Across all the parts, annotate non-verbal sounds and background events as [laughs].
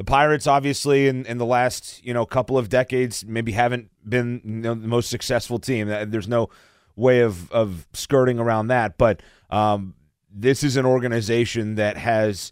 The Pirates, obviously, in, in the last you know couple of decades, maybe haven't been you know, the most successful team. There's no way of of skirting around that. But um, this is an organization that has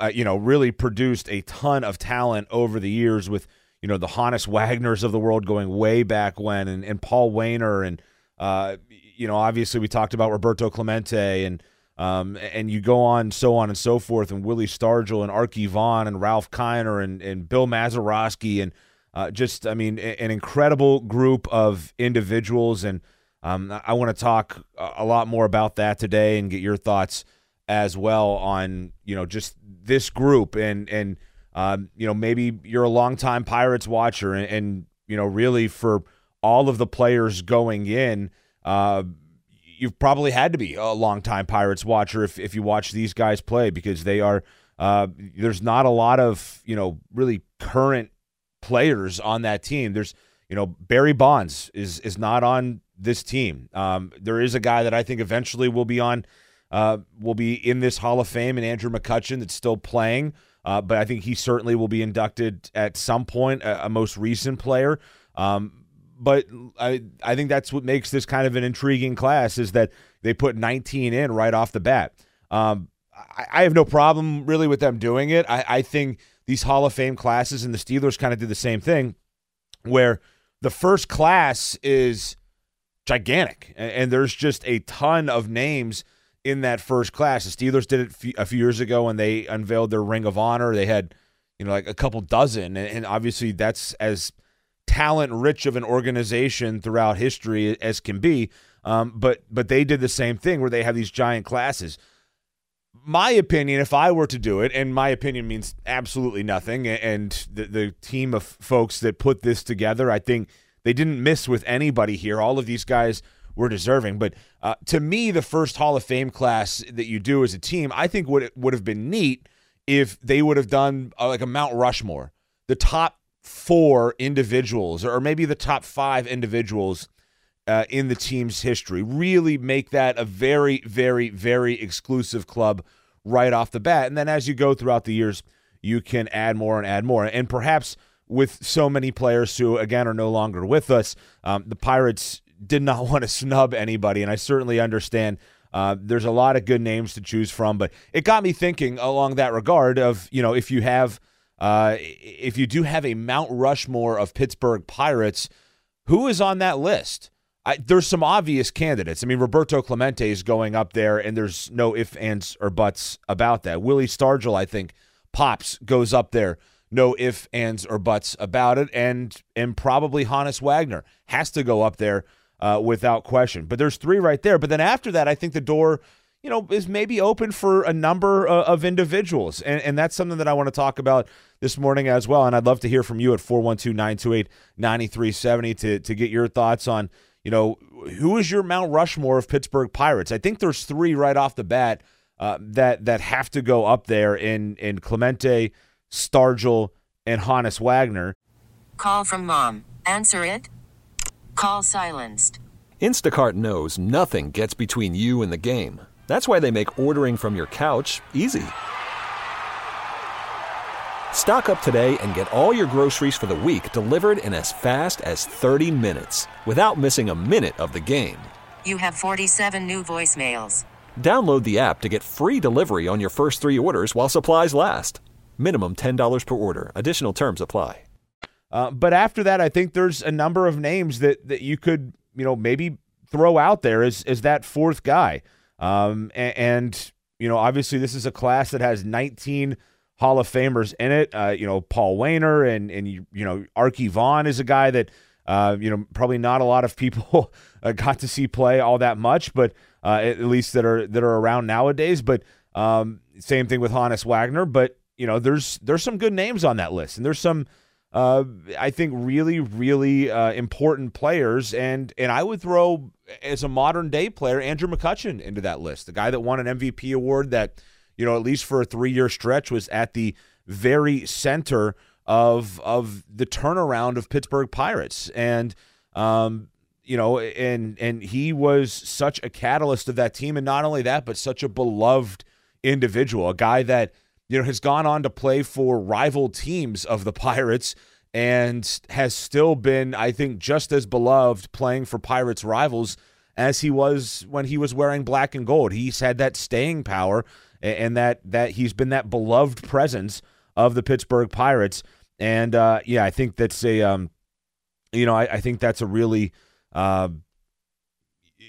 uh, you know really produced a ton of talent over the years with you know the Honus Wagners of the world going way back when, and, and Paul Waner, and uh, you know obviously we talked about Roberto Clemente and um, and you go on, so on and so forth, and Willie Stargell and Arky Vaughan and Ralph Kiner and, and Bill Mazeroski and uh, just, I mean, an incredible group of individuals. And um, I want to talk a lot more about that today and get your thoughts as well on, you know, just this group and, and, um, you know, maybe you're a longtime Pirates watcher and, and, you know, really for all of the players going in, uh, you've probably had to be a longtime Pirates watcher if, if you watch these guys play because they are uh, there's not a lot of you know really current players on that team. There's you know Barry Bonds is is not on this team. Um, there is a guy that I think eventually will be on uh, will be in this Hall of Fame and Andrew McCutchen that's still playing. Uh, but I think he certainly will be inducted at some point, a, a most recent player. Um, but I I think that's what makes this kind of an intriguing class is that they put 19 in right off the bat. Um, I, I, have no problem really with them doing it. I, I think these Hall of Fame classes and the Steelers kind of did the same thing, where the first class is gigantic, and, and there's just a ton of names in that first class. The Steelers did it a few years ago when they unveiled their Ring of Honor. They had you know like a couple dozen, and, and obviously that's as talent rich of an organization throughout history as can be. Um, but but they did the same thing where they have these giant classes. My opinion, if I were to do it, and my opinion means absolutely nothing, and the, the team of folks that put this together, I think they didn't miss with anybody here. All of these guys were deserving. But uh, to me, the first Hall of Fame class that you do as a team, I think would would have been neat if they would have done uh, like a Mount Rushmore, the top four individuals, or maybe the top five individuals uh, in the team's history. Really make that a very, very, very exclusive club right off the bat. And then as you go throughout the years, you can add more and add more. And perhaps with so many players who, again, are no longer with us, um, the Pirates did not [laughs] want to snub anybody. And I certainly understand. Uh, there's a lot of good names to choose from, but it got me thinking along that regard of, you know, if you have uh, if you do have a Mount Rushmore of Pittsburgh Pirates, who is on that list? I, there's some obvious candidates. I mean, Roberto Clemente is going up there, and there's no ifs, ands, or buts about that. Willie Stargell, I think, pops goes up there. No ifs, ands, or buts about it. And and probably Honus Wagner has to go up there uh, without question. But there's three right there. But then after that, I think the door you know, is maybe open for a number uh, of individuals. And, and that's something that I want to talk about this morning as well. And I'd love to hear from you at 412 928 9370 to to get your thoughts on, you know, who is your Mount Rushmore of Pittsburgh Pirates? I think there's three right off the bat uh, that that have to go up there in, in Clemente, Stargell, and Honus Wagner. Call from mom. Answer it. Call silenced. Instacart knows nothing gets between you and the game. That's why they make ordering from your couch easy. Stock up today and get all your groceries for the week delivered in as fast as 30 minutes without missing a minute of the game. You have 47 new voicemails. Download the app to get free delivery on your first three orders while supplies last. Minimum $10 per order. Additional terms apply. Uh, but after that, I think there's a number of names that, that you could, you know, maybe throw out there as, as that fourth guy. Um, and, and, you know, obviously this is a class that has 19 Hall of Famers in it. Uh, you know, Paul Waner and and you, you know, Arky Vaughan is a guy that uh, you know probably not a lot of people [laughs] uh, got to see play all that much, but uh, at least that are that are around nowadays. But um, same thing with Honus Wagner. But you know, there's there's some good names on that list, and there's some uh, I think really really uh, important players, and and I would throw as a modern day player Andrew McCutchen into that list, the guy that won an MVP award that you know at least for a three year stretch was at the very center of of the turnaround of Pittsburgh Pirates, and um, you know, and and he was such a catalyst of that team, and not only that, but such a beloved individual, a guy that you know has gone on to play for rival teams of the Pirates and has still been, I think, just as beloved playing for Pirates rivals as he was when he was wearing black and gold. He's had that staying power and that that he's been that beloved presence of the Pittsburgh Pirates. And uh, yeah, I think that's a um, you know, I, I think that's a really uh,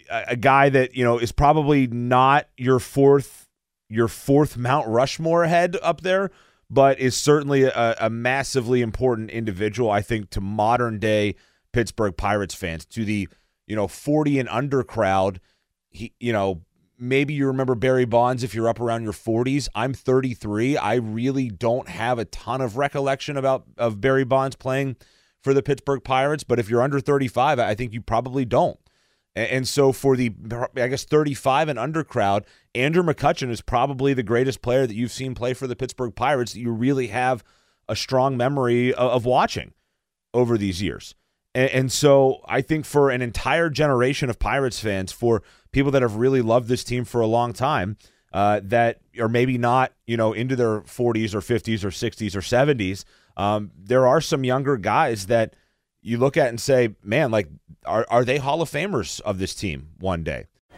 a guy that you know is probably not your fourth your fourth Mount Rushmore head up there, but is certainly a, a massively important individual. I think to modern day Pittsburgh Pirates fans, to the you know 40 and under crowd. He, you know, maybe you remember Barry Bonds if you're up around your 40s. I'm 33. I really don't have a ton of recollection about of Barry Bonds playing for the Pittsburgh Pirates, but if you're under 35, I think you probably don't. And so for the I guess 35 and under crowd, Andrew McCutchen is probably the greatest player that you've seen play for the Pittsburgh Pirates that you really have a strong memory of watching over these years. And, so I think for an entire generation of Pirates fans, for people that have really loved this team for a long time, uh, that are maybe not, you know, into their 40s or 50s or 60s or 70s, um, there are some younger guys that you look at and say, man, like, are, are they Hall of Famers of this team one day?